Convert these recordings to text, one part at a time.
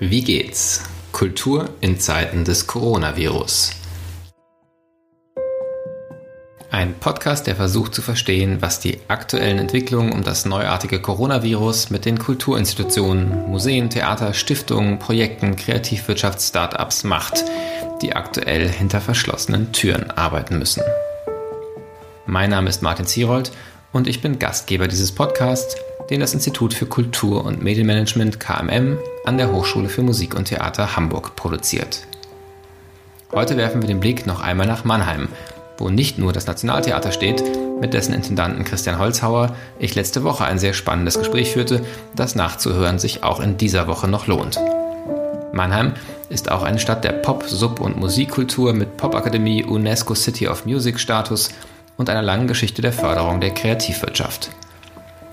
Wie geht's? Kultur in Zeiten des Coronavirus. Ein Podcast, der versucht zu verstehen, was die aktuellen Entwicklungen um das neuartige Coronavirus mit den Kulturinstitutionen, Museen, Theater, Stiftungen, Projekten, Kreativwirtschafts-Startups macht, die aktuell hinter verschlossenen Türen arbeiten müssen. Mein Name ist Martin Zierold und ich bin Gastgeber dieses Podcasts, den das Institut für Kultur und Medienmanagement KMM an der Hochschule für Musik und Theater Hamburg produziert. Heute werfen wir den Blick noch einmal nach Mannheim, wo nicht nur das Nationaltheater steht, mit dessen Intendanten Christian Holzhauer ich letzte Woche ein sehr spannendes Gespräch führte, das nachzuhören sich auch in dieser Woche noch lohnt. Mannheim ist auch eine Stadt der Pop-, Sub- und Musikkultur mit Popakademie, UNESCO City of Music Status und einer langen Geschichte der Förderung der Kreativwirtschaft.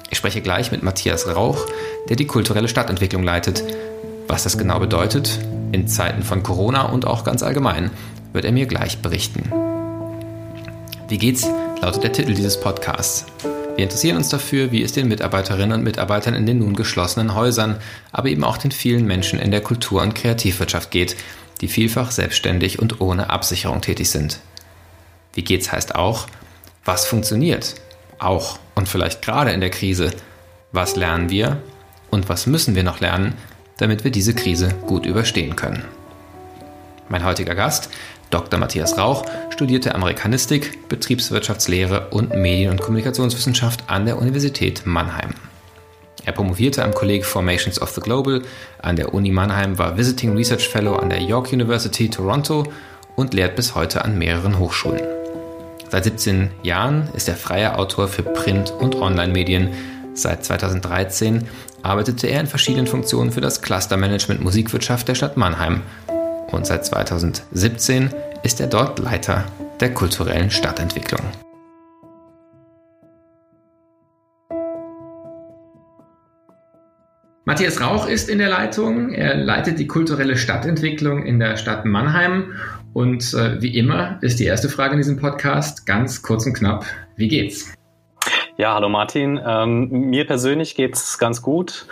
Ich spreche gleich mit Matthias Rauch, der die kulturelle Stadtentwicklung leitet. Was das genau bedeutet, in Zeiten von Corona und auch ganz allgemein, wird er mir gleich berichten. Wie geht's? lautet der Titel dieses Podcasts. Wir interessieren uns dafür, wie es den Mitarbeiterinnen und Mitarbeitern in den nun geschlossenen Häusern, aber eben auch den vielen Menschen in der Kultur- und Kreativwirtschaft geht, die vielfach selbstständig und ohne Absicherung tätig sind. Wie geht's heißt auch, was funktioniert? Auch und vielleicht gerade in der Krise. Was lernen wir und was müssen wir noch lernen, damit wir diese Krise gut überstehen können? Mein heutiger Gast, Dr. Matthias Rauch, studierte Amerikanistik, Betriebswirtschaftslehre und Medien- und Kommunikationswissenschaft an der Universität Mannheim. Er promovierte am Kolleg Formations of the Global an der Uni Mannheim, war Visiting Research Fellow an der York University Toronto und lehrt bis heute an mehreren Hochschulen. Seit 17 Jahren ist er freier Autor für Print- und Online-Medien. Seit 2013 arbeitete er in verschiedenen Funktionen für das Clustermanagement Musikwirtschaft der Stadt Mannheim. Und seit 2017 ist er dort Leiter der kulturellen Stadtentwicklung. Matthias Rauch ist in der Leitung. Er leitet die kulturelle Stadtentwicklung in der Stadt Mannheim. Und äh, wie immer ist die erste Frage in diesem Podcast ganz kurz und knapp. Wie geht's? Ja, hallo Martin. Ähm, mir persönlich geht's ganz gut.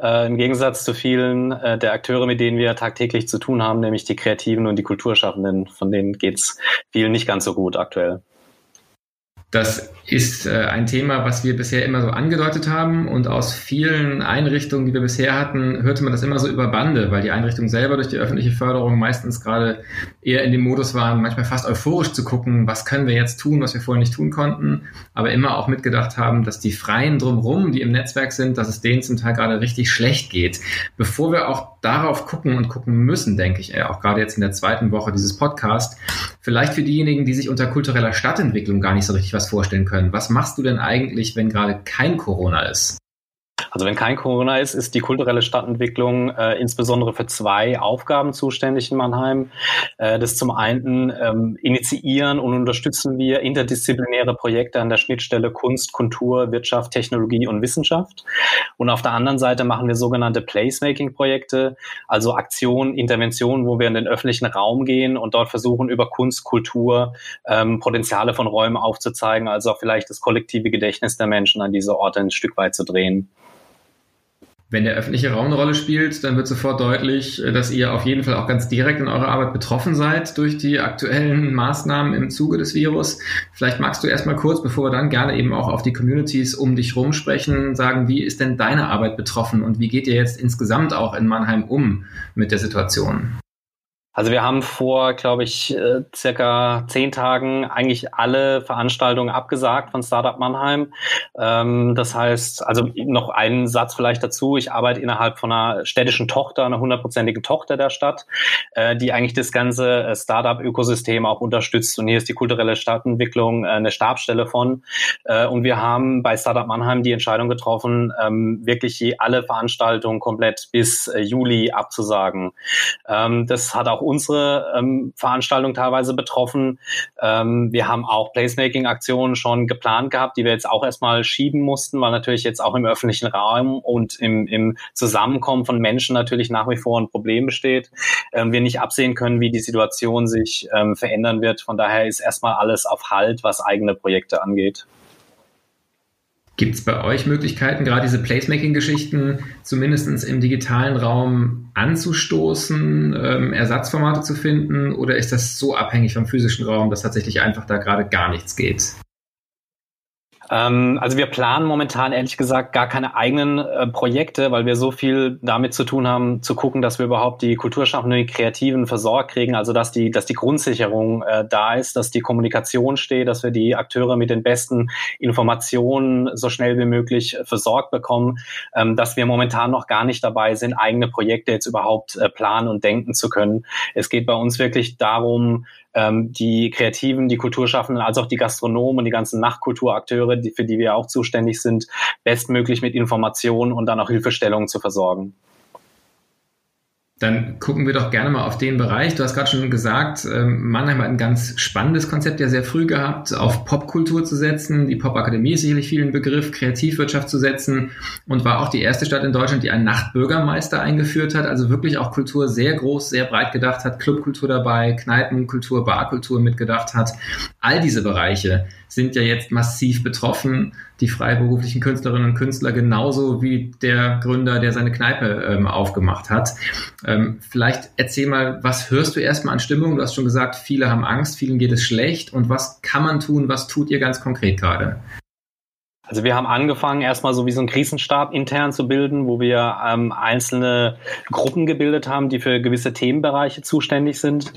Äh, Im Gegensatz zu vielen äh, der Akteure, mit denen wir tagtäglich zu tun haben, nämlich die Kreativen und die Kulturschaffenden, von denen geht's vielen nicht ganz so gut aktuell. Das ist äh, ein Thema, was wir bisher immer so angedeutet haben und aus vielen Einrichtungen, die wir bisher hatten, hörte man das immer so über Bande, weil die Einrichtungen selber durch die öffentliche Förderung meistens gerade eher in dem Modus waren, manchmal fast euphorisch zu gucken, was können wir jetzt tun, was wir vorher nicht tun konnten, aber immer auch mitgedacht haben, dass die Freien drumherum, die im Netzwerk sind, dass es denen zum Teil gerade richtig schlecht geht. Bevor wir auch darauf gucken und gucken müssen, denke ich, auch gerade jetzt in der zweiten Woche dieses Podcast, vielleicht für diejenigen, die sich unter kultureller Stadtentwicklung gar nicht so richtig was vorstellen können. Was machst du denn eigentlich, wenn gerade kein Corona ist? Also wenn kein Corona ist, ist die kulturelle Stadtentwicklung äh, insbesondere für zwei Aufgaben zuständig in Mannheim. Äh, das zum einen ähm, initiieren und unterstützen wir interdisziplinäre Projekte an der Schnittstelle Kunst, Kultur, Wirtschaft, Technologie und Wissenschaft. Und auf der anderen Seite machen wir sogenannte Placemaking-Projekte, also Aktionen, Interventionen, wo wir in den öffentlichen Raum gehen und dort versuchen, über Kunst, Kultur ähm, Potenziale von Räumen aufzuzeigen, also auch vielleicht das kollektive Gedächtnis der Menschen an diese Orte ein Stück weit zu drehen. Wenn der öffentliche Raum eine Rolle spielt, dann wird sofort deutlich, dass ihr auf jeden Fall auch ganz direkt in eurer Arbeit betroffen seid durch die aktuellen Maßnahmen im Zuge des Virus. Vielleicht magst du erstmal kurz, bevor wir dann gerne eben auch auf die Communities um dich rum sprechen, sagen, wie ist denn deine Arbeit betroffen und wie geht ihr jetzt insgesamt auch in Mannheim um mit der Situation? Also wir haben vor, glaube ich, äh, circa zehn Tagen eigentlich alle Veranstaltungen abgesagt von Startup Mannheim. Ähm, das heißt, also noch einen Satz vielleicht dazu. Ich arbeite innerhalb von einer städtischen Tochter, einer hundertprozentigen Tochter der Stadt, äh, die eigentlich das ganze äh, Startup-Ökosystem auch unterstützt. Und hier ist die kulturelle Stadtentwicklung eine Stabstelle von. Und wir haben bei Startup Mannheim die Entscheidung getroffen, ähm, wirklich alle Veranstaltungen komplett bis Juli abzusagen. Ähm, das hat auch unsere ähm, Veranstaltung teilweise betroffen. Ähm, wir haben auch Placemaking-Aktionen schon geplant gehabt, die wir jetzt auch erstmal schieben mussten, weil natürlich jetzt auch im öffentlichen Raum und im, im Zusammenkommen von Menschen natürlich nach wie vor ein Problem besteht. Ähm, wir nicht absehen können, wie die Situation sich ähm, verändern wird. Von daher ist erstmal alles auf Halt, was eigene Projekte angeht. Gibt es bei euch Möglichkeiten, gerade diese Placemaking-Geschichten zumindest im digitalen Raum anzustoßen, ähm, Ersatzformate zu finden? Oder ist das so abhängig vom physischen Raum, dass tatsächlich einfach da gerade gar nichts geht? Ähm, also wir planen momentan ehrlich gesagt gar keine eigenen äh, Projekte, weil wir so viel damit zu tun haben, zu gucken, dass wir überhaupt die Kulturschaffenden, die Kreativen versorgt kriegen, also dass die, dass die Grundsicherung äh, da ist, dass die Kommunikation steht, dass wir die Akteure mit den besten Informationen so schnell wie möglich versorgt bekommen, ähm, dass wir momentan noch gar nicht dabei sind, eigene Projekte jetzt überhaupt äh, planen und denken zu können. Es geht bei uns wirklich darum, ähm, die Kreativen, die Kulturschaffenden, als auch die Gastronomen und die ganzen Nachtkulturakteure, die, für die wir auch zuständig sind, bestmöglich mit Informationen und dann auch Hilfestellungen zu versorgen. Dann gucken wir doch gerne mal auf den Bereich. Du hast gerade schon gesagt, ähm, Mannheim hat ein ganz spannendes Konzept ja sehr früh gehabt, auf Popkultur zu setzen. Die Popakademie ist sicherlich vielen Begriff, Kreativwirtschaft zu setzen und war auch die erste Stadt in Deutschland, die einen Nachtbürgermeister eingeführt hat. Also wirklich auch Kultur sehr groß, sehr breit gedacht hat, Clubkultur dabei, Kneipenkultur, Barkultur mitgedacht hat. All diese Bereiche sind ja jetzt massiv betroffen, die freiberuflichen Künstlerinnen und Künstler genauso wie der Gründer, der seine Kneipe ähm, aufgemacht hat. Ähm, vielleicht erzähl mal, was hörst du erstmal an Stimmung? Du hast schon gesagt, viele haben Angst, vielen geht es schlecht. Und was kann man tun? Was tut ihr ganz konkret gerade? Also wir haben angefangen, erstmal so wie so ein Krisenstab intern zu bilden, wo wir ähm, einzelne Gruppen gebildet haben, die für gewisse Themenbereiche zuständig sind.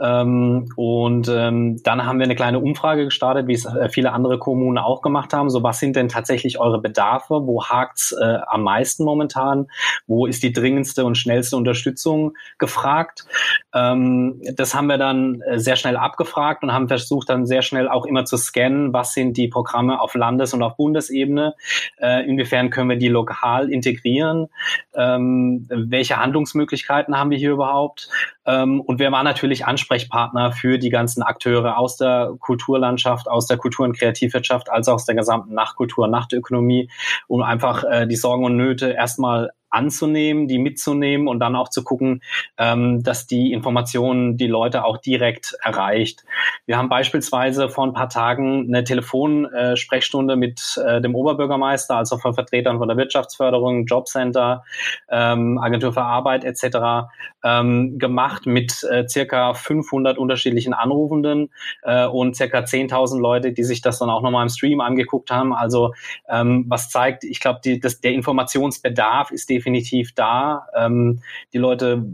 Ähm, und ähm, dann haben wir eine kleine Umfrage gestartet, wie es äh, viele andere Kommunen auch gemacht haben. So, was sind denn tatsächlich eure Bedarfe? Wo hakt's äh, am meisten momentan? Wo ist die dringendste und schnellste Unterstützung gefragt? Ähm, das haben wir dann äh, sehr schnell abgefragt und haben versucht, dann sehr schnell auch immer zu scannen, was sind die Programme auf Landes- und auf Bundes Bundesebene? Äh, inwiefern können wir die lokal integrieren? Ähm, welche Handlungsmöglichkeiten haben wir hier überhaupt? Ähm, und wer war natürlich Ansprechpartner für die ganzen Akteure aus der Kulturlandschaft, aus der Kultur- und Kreativwirtschaft, als auch aus der gesamten Nachtkultur, Nachtökonomie, um einfach äh, die Sorgen und Nöte erstmal anzunehmen, die mitzunehmen und dann auch zu gucken, ähm, dass die Informationen die Leute auch direkt erreicht. Wir haben beispielsweise vor ein paar Tagen eine Telefonsprechstunde mit äh, dem Oberbürgermeister, also von Vertretern von der Wirtschaftsförderung, Jobcenter, ähm, Agentur für Arbeit etc. Ähm, gemacht mit äh, circa 500 unterschiedlichen Anrufenden äh, und circa 10.000 Leute, die sich das dann auch nochmal im Stream angeguckt haben. Also ähm, was zeigt, ich glaube, der Informationsbedarf ist definitiv definitiv da. Ähm, die Leute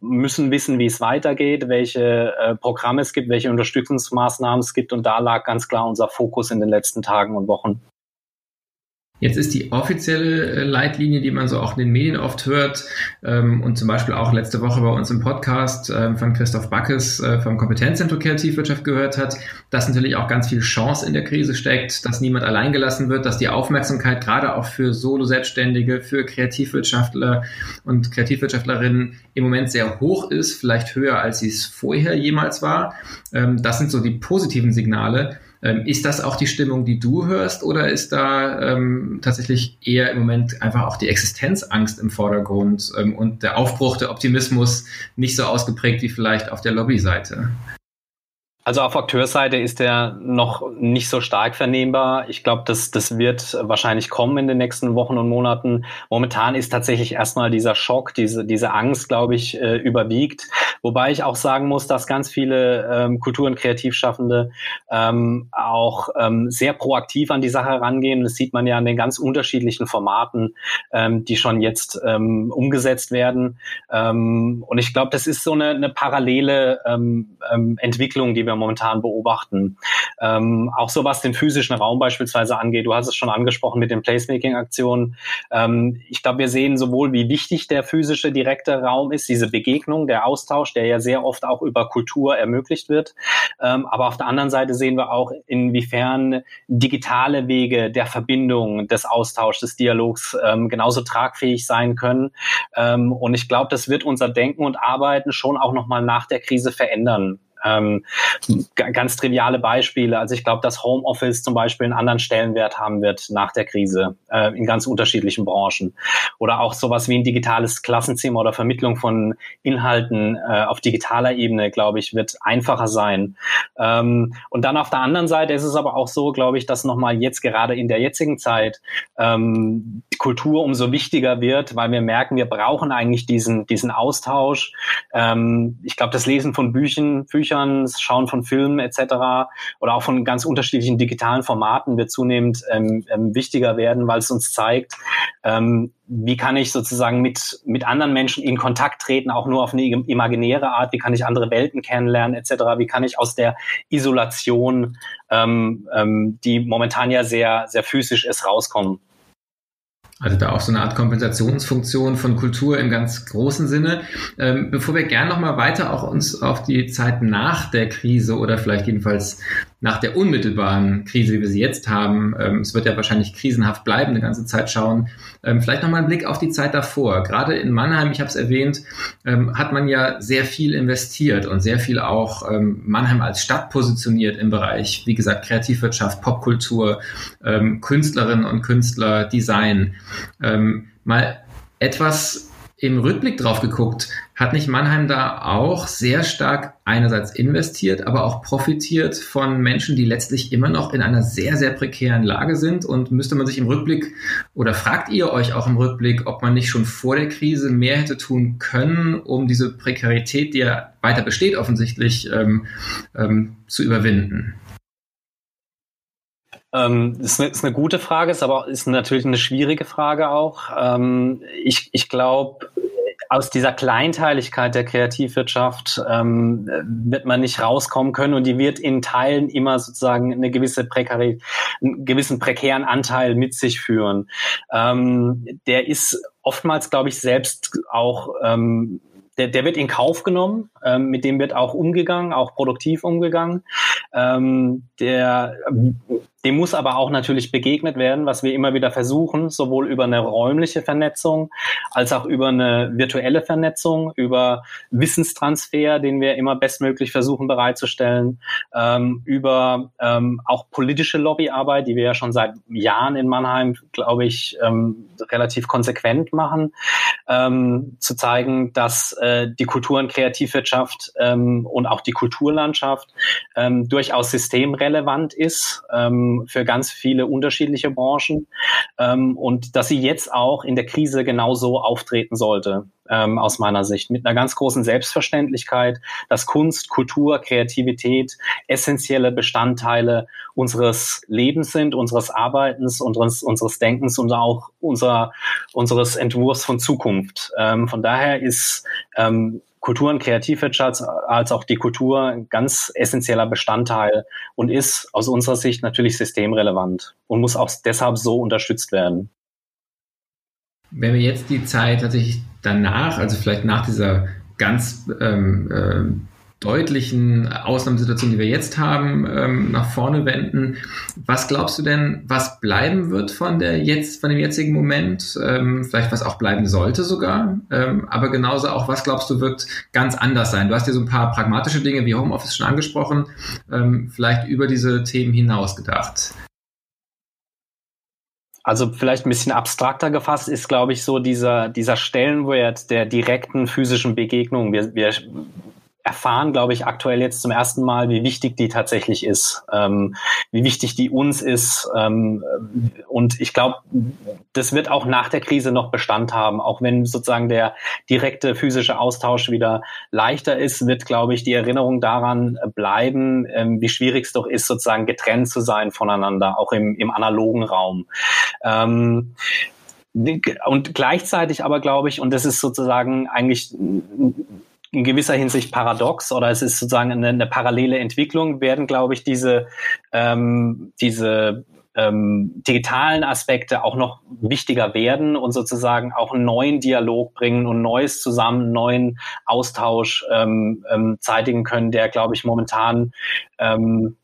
müssen wissen, wie es weitergeht, welche äh, Programme es gibt, welche Unterstützungsmaßnahmen es gibt. Und da lag ganz klar unser Fokus in den letzten Tagen und Wochen. Jetzt ist die offizielle äh, Leitlinie, die man so auch in den Medien oft hört ähm, und zum Beispiel auch letzte Woche bei uns im Podcast ähm, von Christoph Backes äh, vom Kompetenzzentrum Kreativwirtschaft gehört hat, dass natürlich auch ganz viel Chance in der Krise steckt, dass niemand allein gelassen wird, dass die Aufmerksamkeit gerade auch für Solo-Selbstständige, für Kreativwirtschaftler und Kreativwirtschaftlerinnen im Moment sehr hoch ist, vielleicht höher, als sie es vorher jemals war. Ähm, das sind so die positiven Signale. Ähm, ist das auch die Stimmung, die du hörst, oder ist da ähm, tatsächlich eher im Moment einfach auch die Existenzangst im Vordergrund ähm, und der Aufbruch, der Optimismus nicht so ausgeprägt wie vielleicht auf der Lobbyseite? Also auf Akteursseite ist der noch nicht so stark vernehmbar. Ich glaube, das, das wird wahrscheinlich kommen in den nächsten Wochen und Monaten. Momentan ist tatsächlich erstmal dieser Schock, diese, diese Angst, glaube ich, äh, überwiegt. Wobei ich auch sagen muss, dass ganz viele ähm, Kultur- und Kreativschaffende ähm, auch ähm, sehr proaktiv an die Sache rangehen. Das sieht man ja an den ganz unterschiedlichen Formaten, ähm, die schon jetzt ähm, umgesetzt werden. Ähm, und ich glaube, das ist so eine, eine parallele ähm, ähm, Entwicklung, die wir momentan beobachten. Ähm, auch so was den physischen Raum beispielsweise angeht. Du hast es schon angesprochen mit den Placemaking-Aktionen. Ähm, ich glaube, wir sehen sowohl, wie wichtig der physische direkte Raum ist, diese Begegnung, der Austausch, der ja sehr oft auch über Kultur ermöglicht wird. Ähm, aber auf der anderen Seite sehen wir auch, inwiefern digitale Wege der Verbindung, des Austauschs, des Dialogs ähm, genauso tragfähig sein können. Ähm, und ich glaube, das wird unser Denken und Arbeiten schon auch nochmal nach der Krise verändern. Ähm, ganz triviale Beispiele. Also ich glaube, dass Homeoffice zum Beispiel einen anderen Stellenwert haben wird nach der Krise äh, in ganz unterschiedlichen Branchen. Oder auch sowas wie ein digitales Klassenzimmer oder Vermittlung von Inhalten äh, auf digitaler Ebene, glaube ich, wird einfacher sein. Ähm, und dann auf der anderen Seite ist es aber auch so, glaube ich, dass nochmal jetzt gerade in der jetzigen Zeit ähm, Kultur umso wichtiger wird, weil wir merken, wir brauchen eigentlich diesen, diesen Austausch. Ähm, ich glaube, das Lesen von Büchern, Büchern, das Schauen von Filmen etc. oder auch von ganz unterschiedlichen digitalen Formaten wird zunehmend ähm, ähm, wichtiger werden, weil es uns zeigt, ähm, wie kann ich sozusagen mit, mit anderen Menschen in Kontakt treten, auch nur auf eine imaginäre Art, wie kann ich andere Welten kennenlernen, etc., wie kann ich aus der Isolation, ähm, ähm, die momentan ja sehr, sehr physisch ist, rauskommen. Also da auch so eine Art Kompensationsfunktion von Kultur im ganz großen Sinne. Ähm, bevor wir gern nochmal weiter auch uns auf die Zeit nach der Krise oder vielleicht jedenfalls nach der unmittelbaren Krise, wie wir sie jetzt haben, ähm, es wird ja wahrscheinlich krisenhaft bleiben, eine ganze Zeit schauen, ähm, vielleicht nochmal einen Blick auf die Zeit davor. Gerade in Mannheim, ich habe es erwähnt, ähm, hat man ja sehr viel investiert und sehr viel auch ähm, Mannheim als Stadt positioniert im Bereich, wie gesagt, Kreativwirtschaft, Popkultur, ähm, Künstlerinnen und Künstler, Design. Ähm, mal etwas im Rückblick drauf geguckt, hat nicht Mannheim da auch sehr stark einerseits investiert, aber auch profitiert von Menschen, die letztlich immer noch in einer sehr, sehr prekären Lage sind? Und müsste man sich im Rückblick oder fragt ihr euch auch im Rückblick, ob man nicht schon vor der Krise mehr hätte tun können, um diese Prekarität, die ja weiter besteht offensichtlich, ähm, ähm, zu überwinden? Ähm, ist, eine, ist eine gute Frage, ist aber ist natürlich eine schwierige Frage auch. Ähm, ich ich glaube, aus dieser Kleinteiligkeit der Kreativwirtschaft ähm, wird man nicht rauskommen können und die wird in Teilen immer sozusagen eine gewisse Prekarität, einen gewissen prekären Anteil mit sich führen. Ähm, der ist oftmals, glaube ich, selbst auch ähm, der, der wird in Kauf genommen, ähm, mit dem wird auch umgegangen, auch produktiv umgegangen. Ähm, der dem muss aber auch natürlich begegnet werden, was wir immer wieder versuchen, sowohl über eine räumliche Vernetzung als auch über eine virtuelle Vernetzung, über Wissenstransfer, den wir immer bestmöglich versuchen bereitzustellen, ähm, über ähm, auch politische Lobbyarbeit, die wir ja schon seit Jahren in Mannheim, glaube ich, ähm, relativ konsequent machen, ähm, zu zeigen, dass äh, die Kultur- und Kreativwirtschaft ähm, und auch die Kulturlandschaft ähm, durchaus systemrelevant ist. Ähm, für ganz viele unterschiedliche Branchen ähm, und dass sie jetzt auch in der Krise genauso auftreten sollte, ähm, aus meiner Sicht, mit einer ganz großen Selbstverständlichkeit, dass Kunst, Kultur, Kreativität essentielle Bestandteile unseres Lebens sind, unseres Arbeitens, unseres, unseres Denkens und auch unser, unseres Entwurfs von Zukunft. Ähm, von daher ist ähm, Kultur- und Kreativwirtschaft als auch die Kultur ein ganz essentieller Bestandteil und ist aus unserer Sicht natürlich systemrelevant und muss auch deshalb so unterstützt werden. Wenn wir jetzt die Zeit tatsächlich danach, also vielleicht nach dieser ganz ähm, äh, deutlichen Ausnahmesituation, die wir jetzt haben, ähm, nach vorne wenden. Was glaubst du denn, was bleiben wird von der jetzt, von dem jetzigen Moment? Ähm, vielleicht was auch bleiben sollte sogar. Ähm, aber genauso auch, was glaubst du, wird ganz anders sein? Du hast dir so ein paar pragmatische Dinge wie Homeoffice schon angesprochen, ähm, vielleicht über diese Themen hinaus gedacht. Also vielleicht ein bisschen abstrakter gefasst ist, glaube ich, so dieser, dieser Stellenwert der direkten physischen Begegnung. Wir, wir erfahren, glaube ich, aktuell jetzt zum ersten Mal, wie wichtig die tatsächlich ist, ähm, wie wichtig die uns ist. Ähm, und ich glaube, das wird auch nach der Krise noch Bestand haben. Auch wenn sozusagen der direkte physische Austausch wieder leichter ist, wird, glaube ich, die Erinnerung daran bleiben, ähm, wie schwierig es doch ist, sozusagen getrennt zu sein voneinander, auch im, im analogen Raum. Ähm, und gleichzeitig aber glaube ich, und das ist sozusagen eigentlich in gewisser Hinsicht paradox oder es ist sozusagen eine, eine parallele Entwicklung, werden, glaube ich, diese, ähm, diese ähm, digitalen Aspekte auch noch wichtiger werden und sozusagen auch einen neuen Dialog bringen und neues zusammen, neuen Austausch ähm, ähm, zeitigen können, der, glaube ich, momentan ähm,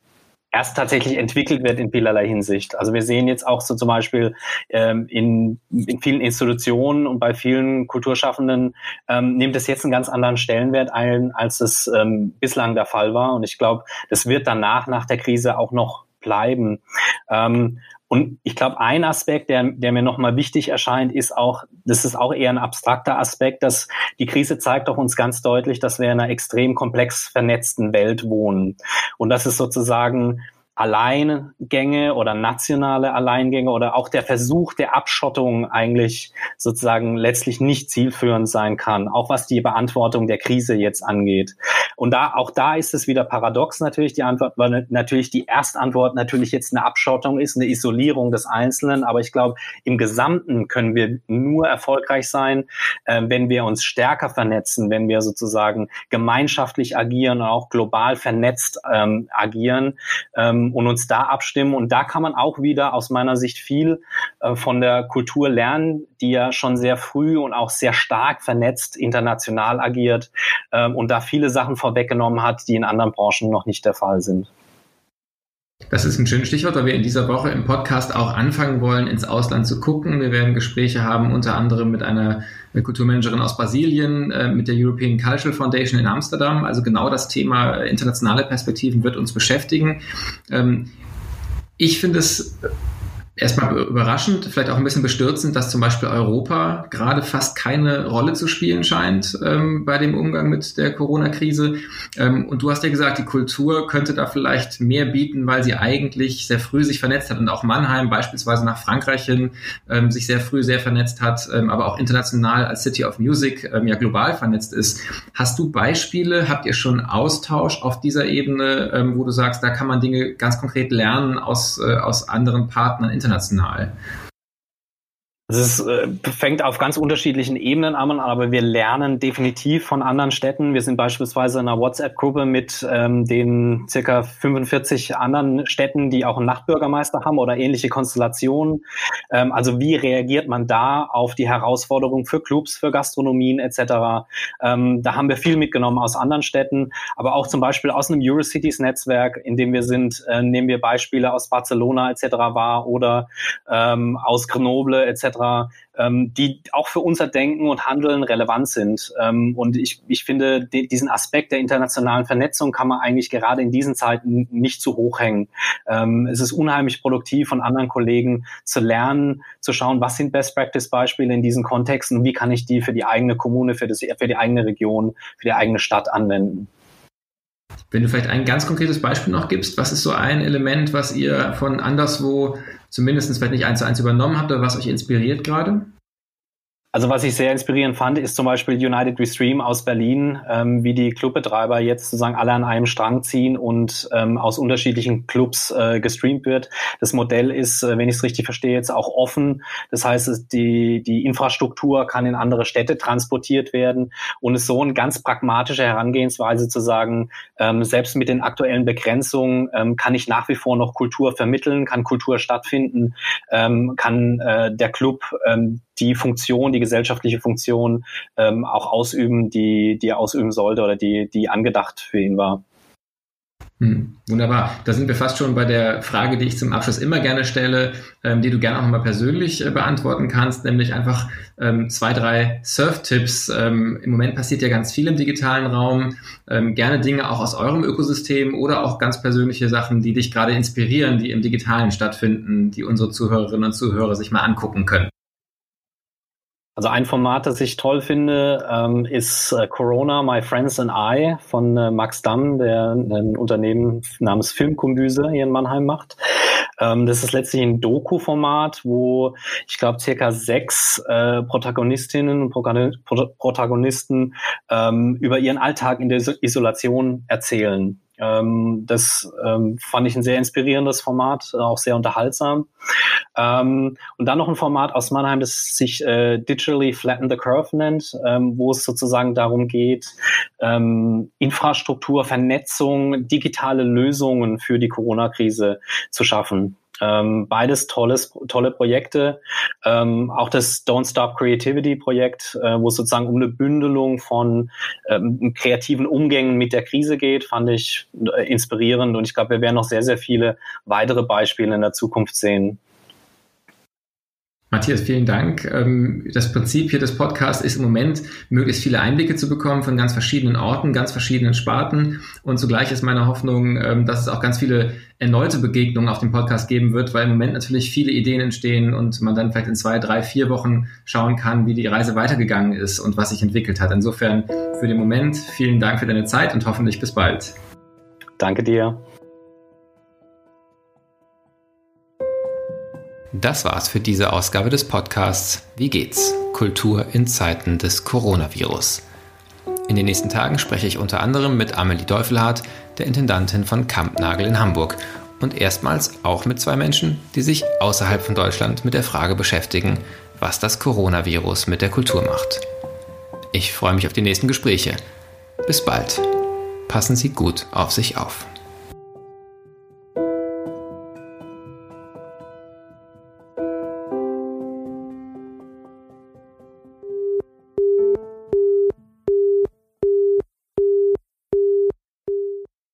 erst tatsächlich entwickelt wird in vielerlei Hinsicht. Also wir sehen jetzt auch so zum Beispiel ähm, in, in vielen Institutionen und bei vielen Kulturschaffenden ähm, nimmt es jetzt einen ganz anderen Stellenwert ein, als es ähm, bislang der Fall war. Und ich glaube, das wird danach, nach der Krise auch noch bleiben. Ähm, und ich glaube, ein Aspekt, der, der mir nochmal wichtig erscheint, ist auch, das ist auch eher ein abstrakter Aspekt, dass die Krise zeigt doch uns ganz deutlich, dass wir in einer extrem komplex vernetzten Welt wohnen. Und das ist sozusagen Alleingänge oder nationale Alleingänge oder auch der Versuch der Abschottung eigentlich sozusagen letztlich nicht zielführend sein kann, auch was die Beantwortung der Krise jetzt angeht. Und da, auch da ist es wieder paradox natürlich die Antwort, weil natürlich die Erstantwort natürlich jetzt eine Abschottung ist, eine Isolierung des Einzelnen. Aber ich glaube, im Gesamten können wir nur erfolgreich sein, äh, wenn wir uns stärker vernetzen, wenn wir sozusagen gemeinschaftlich agieren und auch global vernetzt ähm, agieren. Ähm, und uns da abstimmen. Und da kann man auch wieder aus meiner Sicht viel äh, von der Kultur lernen, die ja schon sehr früh und auch sehr stark vernetzt international agiert ähm, und da viele Sachen vorweggenommen hat, die in anderen Branchen noch nicht der Fall sind. Das ist ein schönes Stichwort, weil wir in dieser Woche im Podcast auch anfangen wollen, ins Ausland zu gucken. Wir werden Gespräche haben, unter anderem mit einer Kulturmanagerin aus Brasilien, äh, mit der European Cultural Foundation in Amsterdam. Also genau das Thema internationale Perspektiven wird uns beschäftigen. Ähm, ich finde es erstmal überraschend, vielleicht auch ein bisschen bestürzend, dass zum Beispiel Europa gerade fast keine Rolle zu spielen scheint ähm, bei dem Umgang mit der Corona-Krise. Ähm, und du hast ja gesagt, die Kultur könnte da vielleicht mehr bieten, weil sie eigentlich sehr früh sich vernetzt hat und auch Mannheim beispielsweise nach Frankreich hin ähm, sich sehr früh sehr vernetzt hat, ähm, aber auch international als City of Music ähm, ja global vernetzt ist. Hast du Beispiele? Habt ihr schon Austausch auf dieser Ebene, ähm, wo du sagst, da kann man Dinge ganz konkret lernen aus, äh, aus anderen Partnern international. Es äh, fängt auf ganz unterschiedlichen Ebenen an, aber wir lernen definitiv von anderen Städten. Wir sind beispielsweise in einer WhatsApp-Gruppe mit ähm, den circa 45 anderen Städten, die auch einen Nachtbürgermeister haben oder ähnliche Konstellationen. Ähm, also wie reagiert man da auf die Herausforderungen für Clubs, für Gastronomien etc.? Ähm, da haben wir viel mitgenommen aus anderen Städten, aber auch zum Beispiel aus einem Eurocities-Netzwerk, in dem wir sind, äh, nehmen wir Beispiele aus Barcelona etc. wahr oder ähm, aus Grenoble etc ähm, die auch für unser Denken und Handeln relevant sind. Ähm, und ich, ich finde, de, diesen Aspekt der internationalen Vernetzung kann man eigentlich gerade in diesen Zeiten nicht zu hoch hängen. Ähm, es ist unheimlich produktiv von anderen Kollegen zu lernen, zu schauen, was sind Best-Practice-Beispiele in diesen Kontexten und wie kann ich die für die eigene Kommune, für, das, für die eigene Region, für die eigene Stadt anwenden. Wenn du vielleicht ein ganz konkretes Beispiel noch gibst, was ist so ein Element, was ihr von anderswo zumindest vielleicht nicht eins zu eins übernommen habt oder was euch inspiriert gerade? Also was ich sehr inspirierend fand, ist zum Beispiel United We Stream aus Berlin, ähm, wie die Clubbetreiber jetzt sozusagen alle an einem Strang ziehen und ähm, aus unterschiedlichen Clubs äh, gestreamt wird. Das Modell ist, äh, wenn ich es richtig verstehe, jetzt auch offen. Das heißt, die, die Infrastruktur kann in andere Städte transportiert werden und es so eine ganz pragmatische Herangehensweise zu sagen, ähm, selbst mit den aktuellen Begrenzungen ähm, kann ich nach wie vor noch Kultur vermitteln, kann Kultur stattfinden, ähm, kann äh, der Club ähm, die Funktion, die gesellschaftliche Funktion ähm, auch ausüben, die, die er ausüben sollte oder die, die angedacht für ihn war. Hm, wunderbar. Da sind wir fast schon bei der Frage, die ich zum Abschluss immer gerne stelle, ähm, die du gerne auch mal persönlich äh, beantworten kannst, nämlich einfach ähm, zwei, drei Surf-Tipps. Ähm, Im Moment passiert ja ganz viel im digitalen Raum. Ähm, gerne Dinge auch aus eurem Ökosystem oder auch ganz persönliche Sachen, die dich gerade inspirieren, die im Digitalen stattfinden, die unsere Zuhörerinnen und Zuhörer sich mal angucken können. Also ein Format, das ich toll finde, ähm, ist äh, Corona, My Friends and I von äh, Max Damm, der ein Unternehmen namens Filmkombüse hier in Mannheim macht. Ähm, das ist letztlich ein Doku-Format, wo ich glaube circa sechs äh, Protagonistinnen und Protagonisten ähm, über ihren Alltag in der Isolation erzählen. Ähm, das ähm, fand ich ein sehr inspirierendes Format, auch sehr unterhaltsam. Ähm, und dann noch ein Format aus Mannheim, das sich äh, Digitally Flatten the Curve nennt, ähm, wo es sozusagen darum geht, ähm, Infrastruktur, Vernetzung, digitale Lösungen für die Corona-Krise zu schaffen. Ähm, beides tolles, tolle Projekte. Ähm, auch das Don't Stop Creativity Projekt, äh, wo es sozusagen um eine Bündelung von ähm, kreativen Umgängen mit der Krise geht, fand ich äh, inspirierend und ich glaube, wir werden noch sehr, sehr viele weitere Beispiele in der Zukunft sehen. Matthias, vielen Dank. Ähm, das Prinzip hier des Podcasts ist im Moment, möglichst viele Einblicke zu bekommen von ganz verschiedenen Orten, ganz verschiedenen Sparten. Und zugleich ist meine Hoffnung, ähm, dass es auch ganz viele erneute Begegnungen auf dem Podcast geben wird, weil im Moment natürlich viele Ideen entstehen und man dann vielleicht in zwei, drei, vier Wochen schauen kann, wie die Reise weitergegangen ist und was sich entwickelt hat. Insofern für den Moment vielen Dank für deine Zeit und hoffentlich bis bald. Danke dir. Das war's für diese Ausgabe des Podcasts Wie geht's? Kultur in Zeiten des Coronavirus. In den nächsten Tagen spreche ich unter anderem mit Amelie Deufelhardt, der Intendantin von Kampnagel in Hamburg und erstmals auch mit zwei Menschen, die sich außerhalb von Deutschland mit der Frage beschäftigen, was das Coronavirus mit der Kultur macht. Ich freue mich auf die nächsten Gespräche. Bis bald. Passen Sie gut auf sich auf.